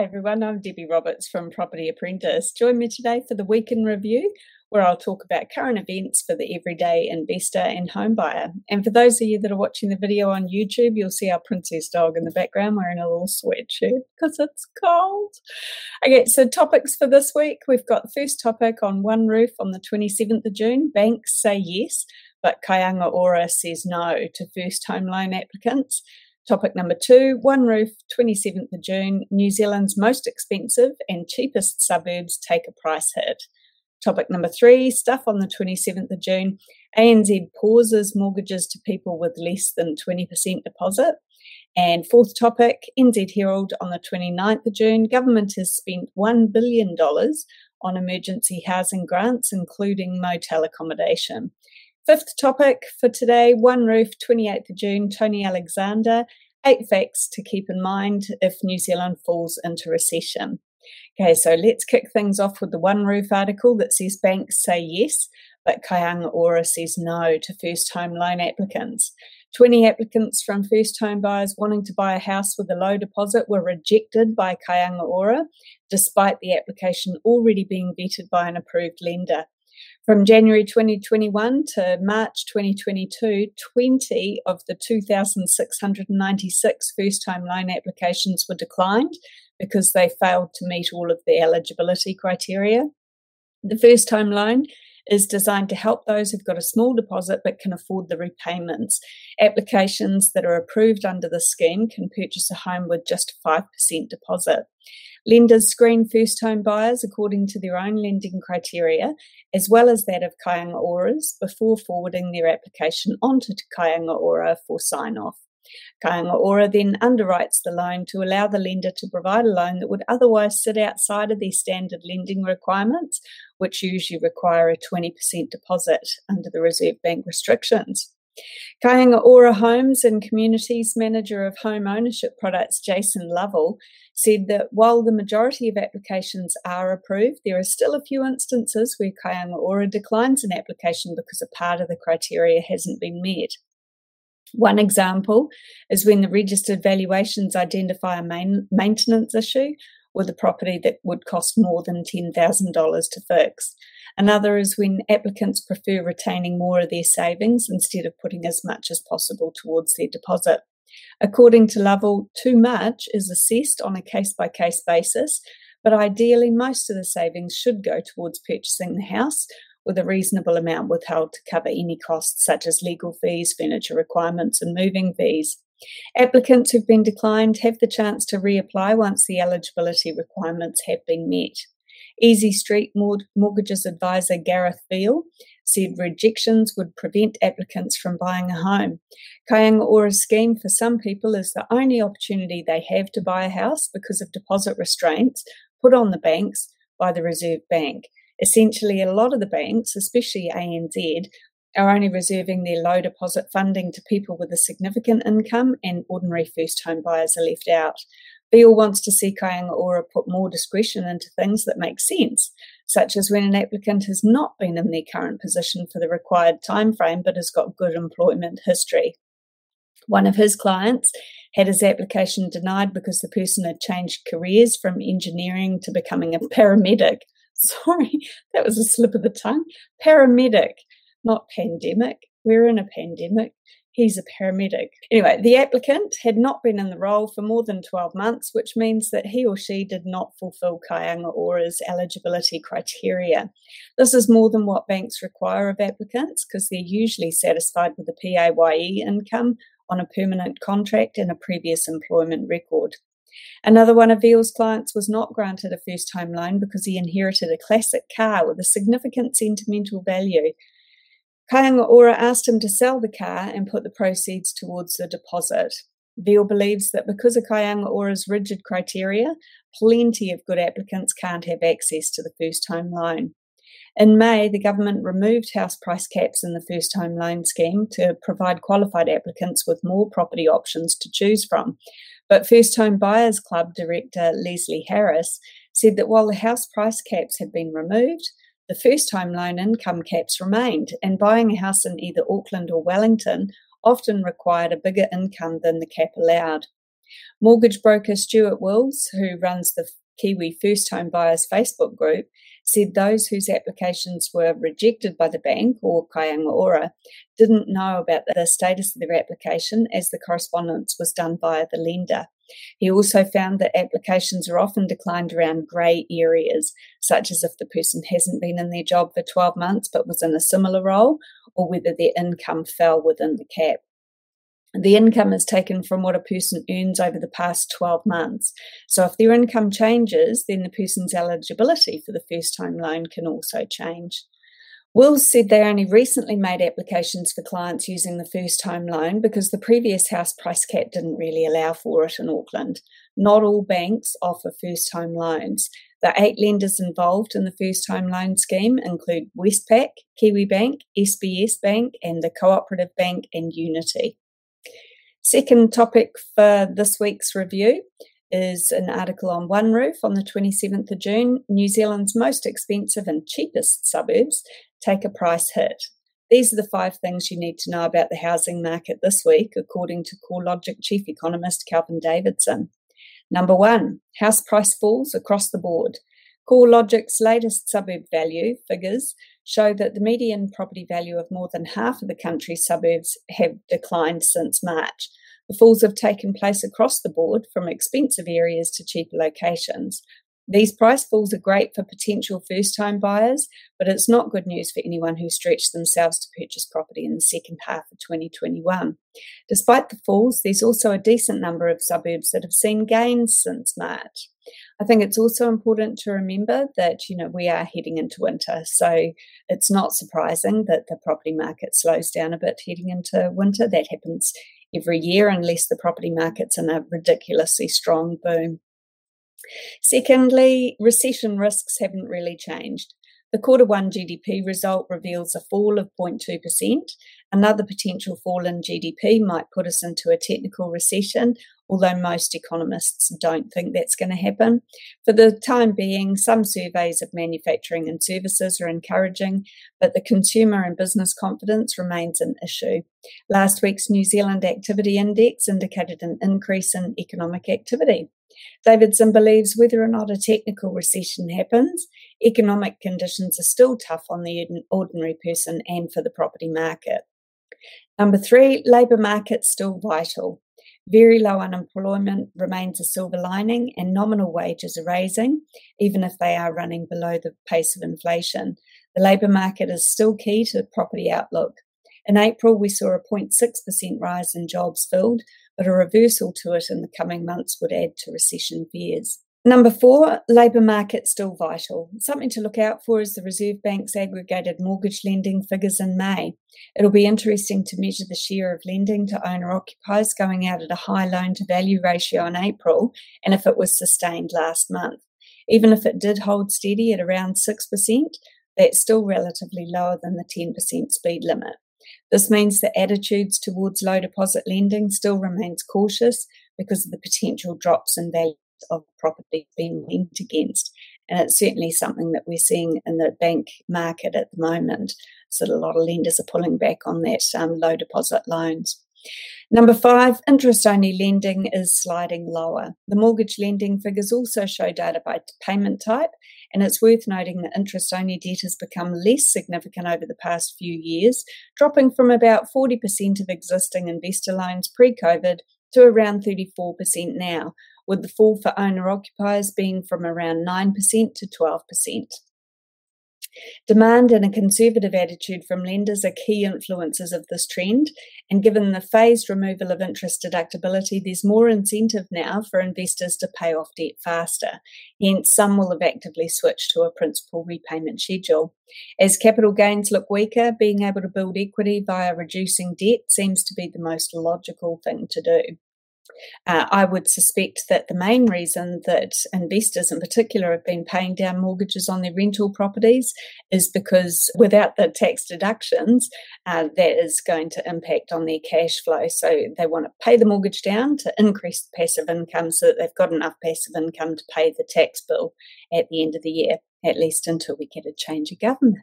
Hi everyone, I'm Debbie Roberts from Property Apprentice. Join me today for the Week in Review, where I'll talk about current events for the everyday investor and home buyer. And for those of you that are watching the video on YouTube, you'll see our princess dog in the background wearing a little sweatshirt because it's cold. Okay, so topics for this week we've got the first topic on One Roof on the 27th of June. Banks say yes, but Kāinga Ora says no to first home loan applicants. Topic number two One Roof, 27th of June. New Zealand's most expensive and cheapest suburbs take a price hit. Topic number three stuff on the 27th of June. ANZ pauses mortgages to people with less than 20% deposit. And fourth topic NZ Herald on the 29th of June. Government has spent $1 billion on emergency housing grants, including motel accommodation. Fifth topic for today One Roof, 28th of June, Tony Alexander. Eight facts to keep in mind if New Zealand falls into recession. Okay, so let's kick things off with the One Roof article that says banks say yes, but Ora says no to first home loan applicants. 20 applicants from first home buyers wanting to buy a house with a low deposit were rejected by Ora, despite the application already being vetted by an approved lender. From January 2021 to March 2022, 20 of the 2,696 first time loan applications were declined because they failed to meet all of the eligibility criteria. The first time loan is designed to help those who've got a small deposit but can afford the repayments. Applications that are approved under the scheme can purchase a home with just a 5% deposit. Lenders screen first home buyers according to their own lending criteria, as well as that of Kāinga Ora's, before forwarding their application onto Kāinga Ora for sign off. Kāinga Ora then underwrites the loan to allow the lender to provide a loan that would otherwise sit outside of their standard lending requirements, which usually require a 20% deposit under the Reserve Bank restrictions. Kāinga Ora Homes and Communities Manager of Home Ownership Products, Jason Lovell, said that while the majority of applications are approved, there are still a few instances where Kāinga Ora declines an application because a part of the criteria hasn't been met. One example is when the registered valuations identify a main maintenance issue with a property that would cost more than $10,000 to fix. Another is when applicants prefer retaining more of their savings instead of putting as much as possible towards their deposit. According to Lovell, too much is assessed on a case by case basis, but ideally, most of the savings should go towards purchasing the house with a reasonable amount withheld to cover any costs such as legal fees, furniture requirements, and moving fees. Applicants who've been declined have the chance to reapply once the eligibility requirements have been met. Easy Street Mortgages advisor Gareth Beale said rejections would prevent applicants from buying a home. Kāinga Ora's scheme for some people is the only opportunity they have to buy a house because of deposit restraints put on the banks by the Reserve Bank. Essentially, a lot of the banks, especially ANZ, are only reserving their low deposit funding to people with a significant income, and ordinary first home buyers are left out. Beale wants to see Kāinga Ora put more discretion into things that make sense, such as when an applicant has not been in their current position for the required time frame but has got good employment history. One of his clients had his application denied because the person had changed careers from engineering to becoming a paramedic. Sorry, that was a slip of the tongue. Paramedic, not pandemic. We're in a pandemic. He's a paramedic. Anyway, the applicant had not been in the role for more than 12 months, which means that he or she did not fulfill Kāinga Ora's eligibility criteria. This is more than what banks require of applicants because they're usually satisfied with a PAYE income on a permanent contract and a previous employment record. Another one of Veal's clients was not granted a first home loan because he inherited a classic car with a significant sentimental value. Kāinga Ora asked him to sell the car and put the proceeds towards the deposit. Veal believes that because of Kāinga Ora's rigid criteria, plenty of good applicants can't have access to the first home loan. In May, the government removed house price caps in the first home loan scheme to provide qualified applicants with more property options to choose from. But First Home Buyers Club director Leslie Harris said that while the house price caps had been removed, the first home loan income caps remained, and buying a house in either Auckland or Wellington often required a bigger income than the cap allowed. Mortgage broker Stuart Wills, who runs the Kiwi First Home Buyers Facebook group, said those whose applications were rejected by the bank or Kāinga Ora didn't know about the status of their application as the correspondence was done via the lender. He also found that applications are often declined around grey areas, such as if the person hasn't been in their job for 12 months but was in a similar role, or whether their income fell within the cap. The income is taken from what a person earns over the past 12 months. So if their income changes, then the person's eligibility for the first time loan can also change. Wills said they only recently made applications for clients using the first home loan because the previous house price cap didn't really allow for it in Auckland. Not all banks offer first home loans. The eight lenders involved in the first home loan scheme include Westpac, Kiwi Bank, SBS Bank, and the Cooperative Bank and Unity. Second topic for this week's review is an article on OneRoof on the 27th of June. New Zealand's most expensive and cheapest suburbs take a price hit. These are the five things you need to know about the housing market this week, according to CoreLogic chief economist Kelvin Davidson. Number one, house price falls across the board. CoreLogic's latest suburb value figures show that the median property value of more than half of the country's suburbs have declined since March. The falls have taken place across the board from expensive areas to cheaper locations. These price falls are great for potential first home buyers, but it's not good news for anyone who stretched themselves to purchase property in the second half of 2021. Despite the falls, there's also a decent number of suburbs that have seen gains since March. I think it's also important to remember that you know we are heading into winter, so it's not surprising that the property market slows down a bit heading into winter. That happens every year unless the property market's in a ridiculously strong boom. Secondly, recession risks haven't really changed. The quarter one GDP result reveals a fall of 0.2%. Another potential fall in GDP might put us into a technical recession, although most economists don't think that's going to happen. For the time being, some surveys of manufacturing and services are encouraging, but the consumer and business confidence remains an issue. Last week's New Zealand Activity Index indicated an increase in economic activity. Davidson believes whether or not a technical recession happens, economic conditions are still tough on the ordinary person and for the property market. Number three, labour market still vital. Very low unemployment remains a silver lining, and nominal wages are raising, even if they are running below the pace of inflation. The labour market is still key to the property outlook. In April, we saw a 0.6% rise in jobs filled, but a reversal to it in the coming months would add to recession fears. Number four, labour market still vital. Something to look out for is the Reserve Bank's aggregated mortgage lending figures in May. It'll be interesting to measure the share of lending to owner occupiers going out at a high loan to value ratio in April and if it was sustained last month. Even if it did hold steady at around 6%, that's still relatively lower than the 10% speed limit. This means that attitudes towards low deposit lending still remains cautious because of the potential drops in value of property being lent against. And it's certainly something that we're seeing in the bank market at the moment. So a lot of lenders are pulling back on that um, low deposit loans. Number five, interest only lending is sliding lower. The mortgage lending figures also show data by payment type, and it's worth noting that interest only debt has become less significant over the past few years, dropping from about 40% of existing investor loans pre COVID to around 34% now, with the fall for owner occupiers being from around 9% to 12%. Demand and a conservative attitude from lenders are key influences of this trend, and given the phased removal of interest deductibility, there's more incentive now for investors to pay off debt faster. Hence, some will have actively switched to a principal repayment schedule. As capital gains look weaker, being able to build equity via reducing debt seems to be the most logical thing to do. Uh, I would suspect that the main reason that investors in particular have been paying down mortgages on their rental properties is because without the tax deductions, uh, that is going to impact on their cash flow. So they want to pay the mortgage down to increase the passive income so that they've got enough passive income to pay the tax bill at the end of the year, at least until we get a change of government.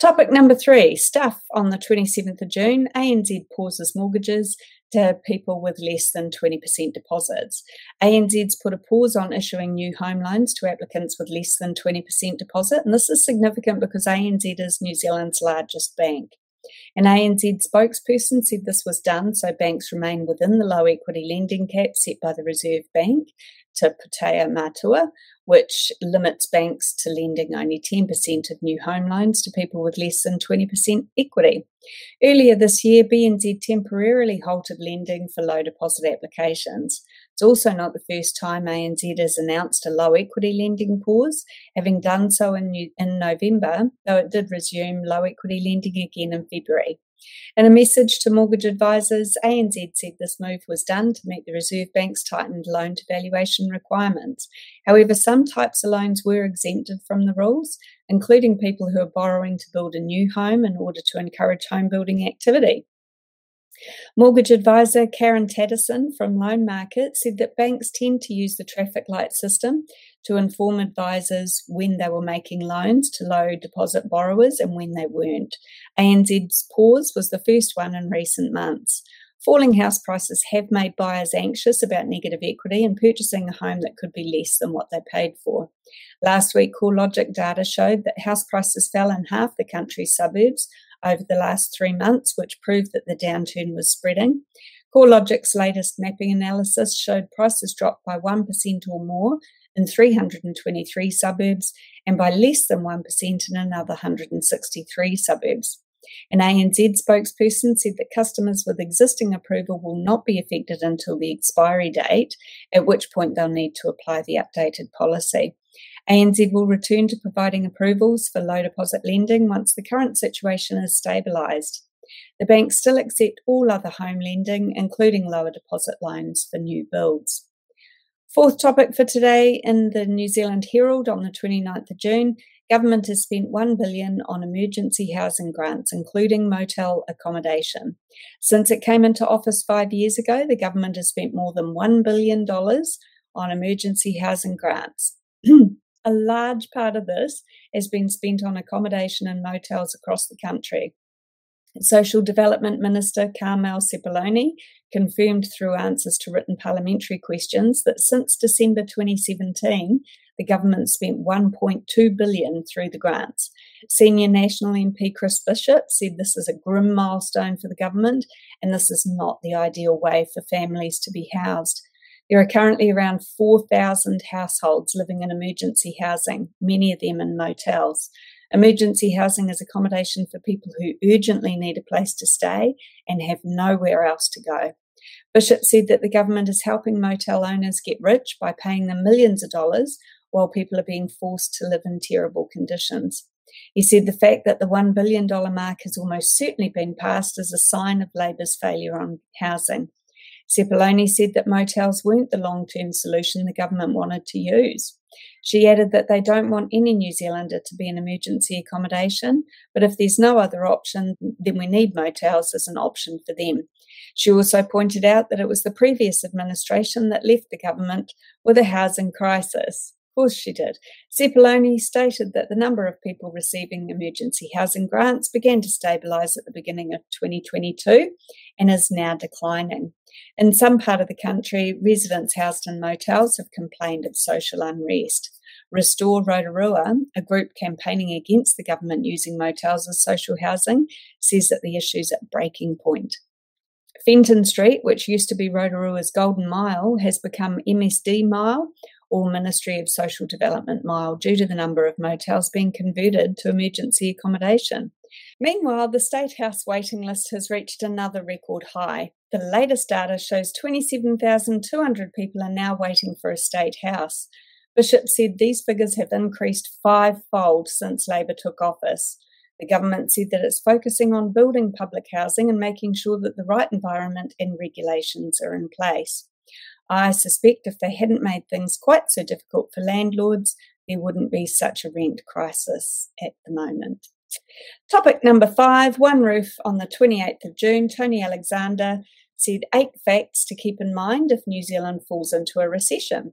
Topic number three stuff on the 27th of June. ANZ pauses mortgages to people with less than 20% deposits. ANZ's put a pause on issuing new home loans to applicants with less than 20% deposit, and this is significant because ANZ is New Zealand's largest bank. An ANZ spokesperson said this was done so banks remain within the low equity lending cap set by the Reserve Bank Te Pūtea Matua, which limits banks to lending only 10% of new home loans to people with less than 20% equity. Earlier this year, BNZ temporarily halted lending for low deposit applications. It's also not the first time ANZ has announced a low equity lending pause, having done so in, in November, though it did resume low equity lending again in February. In a message to mortgage advisors, ANZ said this move was done to meet the Reserve Bank's tightened loan to valuation requirements. However, some types of loans were exempted from the rules, including people who are borrowing to build a new home in order to encourage home building activity. Mortgage advisor Karen Tatterson from Loan Market said that banks tend to use the traffic light system to inform advisors when they were making loans to low deposit borrowers and when they weren't. ANZ's pause was the first one in recent months. Falling house prices have made buyers anxious about negative equity and purchasing a home that could be less than what they paid for. Last week, CoreLogic data showed that house prices fell in half the country's suburbs over the last three months, which proved that the downturn was spreading. CoreLogic's latest mapping analysis showed prices dropped by 1% or more in 323 suburbs and by less than 1% in another 163 suburbs. An ANZ spokesperson said that customers with existing approval will not be affected until the expiry date, at which point they'll need to apply the updated policy. ANZ will return to providing approvals for low deposit lending once the current situation is stabilised. The banks still accept all other home lending, including lower deposit loans for new builds. Fourth topic for today in the New Zealand Herald on the 29th of June, government has spent 1 billion on emergency housing grants including motel accommodation. Since it came into office 5 years ago, the government has spent more than 1 billion dollars on emergency housing grants. A large part of this has been spent on accommodation and motels across the country. Social Development Minister Carmel Sepuloni confirmed through answers to written parliamentary questions that since December 2017, the government spent 1.2 billion through the grants. Senior National MP Chris Bishop said this is a grim milestone for the government and this is not the ideal way for families to be housed. There are currently around 4,000 households living in emergency housing, many of them in motels. Emergency housing is accommodation for people who urgently need a place to stay and have nowhere else to go. Bishop said that the government is helping motel owners get rich by paying them millions of dollars while people are being forced to live in terrible conditions. He said the fact that the $1 billion mark has almost certainly been passed is a sign of Labor's failure on housing. Sepuloni said that motels weren't the long term solution the government wanted to use. She added that they don't want any New Zealander to be in emergency accommodation, but if there's no other option, then we need motels as an option for them. She also pointed out that it was the previous administration that left the government with a housing crisis course she did. Sepuloni stated that the number of people receiving emergency housing grants began to stabilise at the beginning of 2022 and is now declining. In some part of the country, residents housed in motels have complained of social unrest. Restore Rotorua, a group campaigning against the government using motels as social housing, says that the issue is at breaking point. Fenton Street, which used to be Rotorua's Golden Mile, has become MSD Mile, or Ministry of Social Development Mile due to the number of motels being converted to emergency accommodation. Meanwhile, the State House waiting list has reached another record high. The latest data shows 27,200 people are now waiting for a state house. Bishop said these figures have increased fivefold since Labor took office. The government said that it's focusing on building public housing and making sure that the right environment and regulations are in place. I suspect if they hadn't made things quite so difficult for landlords, there wouldn't be such a rent crisis at the moment. Topic number five One Roof on the 28th of June. Tony Alexander said eight facts to keep in mind if New Zealand falls into a recession.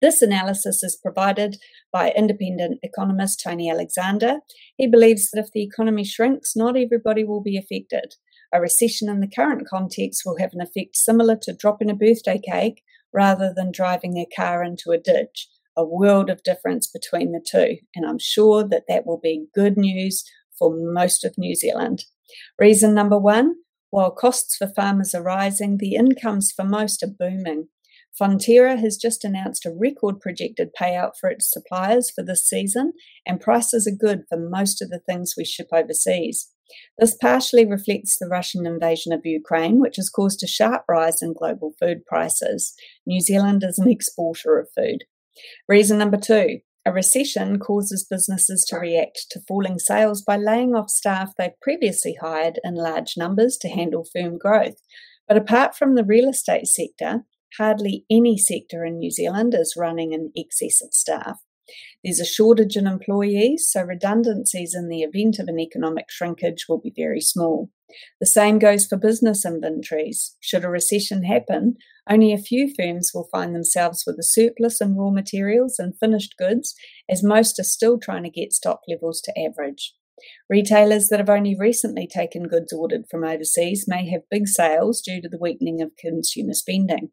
This analysis is provided by independent economist Tony Alexander. He believes that if the economy shrinks, not everybody will be affected. A recession in the current context will have an effect similar to dropping a birthday cake rather than driving a car into a ditch. A world of difference between the two. And I'm sure that that will be good news for most of New Zealand. Reason number one while costs for farmers are rising, the incomes for most are booming. Fonterra has just announced a record projected payout for its suppliers for this season, and prices are good for most of the things we ship overseas. This partially reflects the Russian invasion of Ukraine, which has caused a sharp rise in global food prices. New Zealand is an exporter of food. Reason number two a recession causes businesses to react to falling sales by laying off staff they've previously hired in large numbers to handle firm growth. But apart from the real estate sector, hardly any sector in New Zealand is running in excess of staff. There's a shortage in employees, so redundancies in the event of an economic shrinkage will be very small. The same goes for business inventories. Should a recession happen, only a few firms will find themselves with a surplus in raw materials and finished goods, as most are still trying to get stock levels to average. Retailers that have only recently taken goods ordered from overseas may have big sales due to the weakening of consumer spending.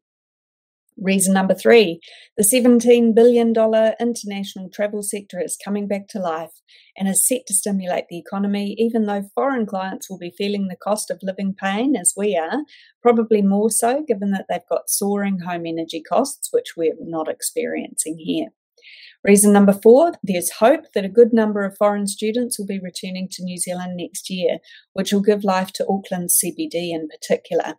Reason number three the $17 billion international travel sector is coming back to life and is set to stimulate the economy, even though foreign clients will be feeling the cost of living pain as we are, probably more so given that they've got soaring home energy costs, which we're not experiencing here. Reason number four there's hope that a good number of foreign students will be returning to New Zealand next year, which will give life to Auckland's CBD in particular.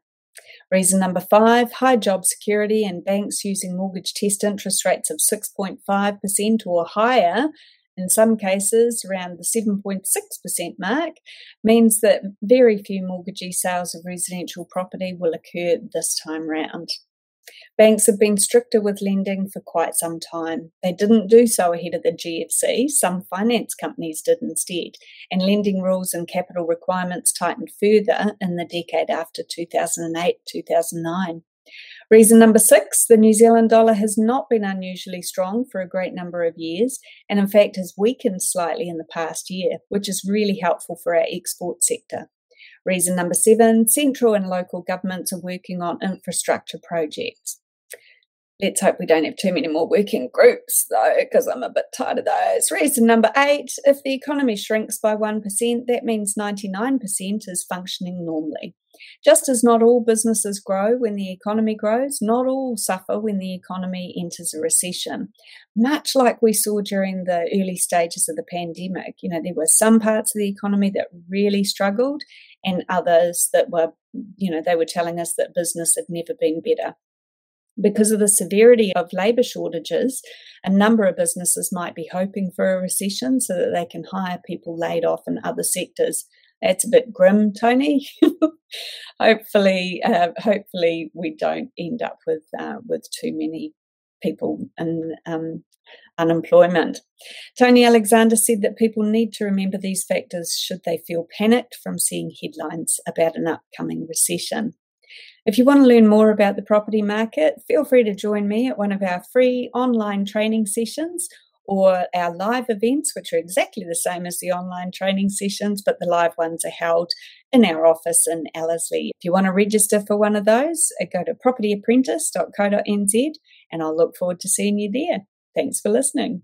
Reason number five high job security and banks using mortgage test interest rates of 6.5% or higher, in some cases around the 7.6% mark, means that very few mortgagee sales of residential property will occur this time round. Banks have been stricter with lending for quite some time. They didn't do so ahead of the GFC, some finance companies did instead, and lending rules and capital requirements tightened further in the decade after 2008 2009. Reason number six the New Zealand dollar has not been unusually strong for a great number of years, and in fact has weakened slightly in the past year, which is really helpful for our export sector. Reason number seven central and local governments are working on infrastructure projects. Let's hope we don't have too many more working groups, though, because I'm a bit tired of those. Reason number eight if the economy shrinks by 1%, that means 99% is functioning normally. Just as not all businesses grow when the economy grows, not all suffer when the economy enters a recession. Much like we saw during the early stages of the pandemic, you know, there were some parts of the economy that really struggled and others that were, you know, they were telling us that business had never been better. Because of the severity of labour shortages, a number of businesses might be hoping for a recession so that they can hire people laid off in other sectors. That's a bit grim, Tony. hopefully, uh, hopefully we don't end up with uh, with too many people in um, unemployment. Tony Alexander said that people need to remember these factors should they feel panicked from seeing headlines about an upcoming recession. If you want to learn more about the property market, feel free to join me at one of our free online training sessions or our live events, which are exactly the same as the online training sessions, but the live ones are held in our office in Ellerslie. If you want to register for one of those, uh, go to propertyapprentice.co.nz and I'll look forward to seeing you there. Thanks for listening.